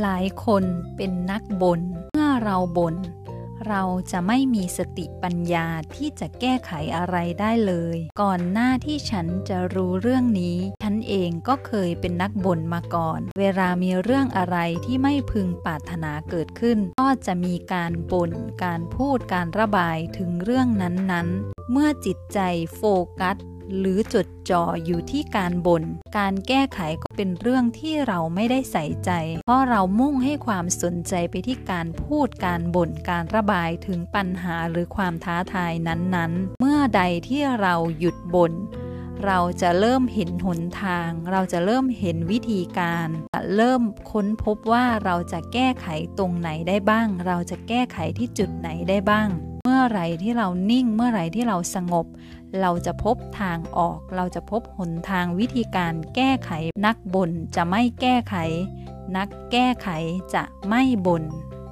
หลายคนเป็นนักบน่นเมื่อเราบน่นเราจะไม่มีสติปัญญาที่จะแก้ไขอะไรได้เลย ก่อนหน้าที่ฉันจะรู้เรื่องนี้ ฉันเองก็เคยเป็นนักบ่นมาก่อน เวลามีเรื่องอะไรที่ไม่พึงปรารถนาเกิดขึ้น ก็จะมีการบน่น การพูด การระบายถึงเรื่องนั้นๆ เมื่อจิตใจโฟกัส หรือจดจ่ออยู่ที่การบน่นการแก้ไขก็เป็นเรื่องที่เราไม่ได้ใส่ใจ เพราะเรามุ่งให้ความสนใจไปที่การพูดการบน่นการระบายถึงปัญหาหรือความท้าทายนั้นๆ เมื่อใดที่เราหยุดบน่นเราจะเริ่มเห็นหนทาง เราจะเริ่มเห็นวิธีการเริ่มค้นพบว่าเราจะแก้ไขตรงไหนได้บ้าง เราจะแก้ไขที่จุดไหนได้บ้าง เมื่อไรที่เรานิ่ง เมื่อไรที่เราสงบ เราจะพบทางออก เราจะพบหนทางวิธีการแก้ไข นักบ่นจะไม่แก้ไข นักแก้ไขจะไม่บ่น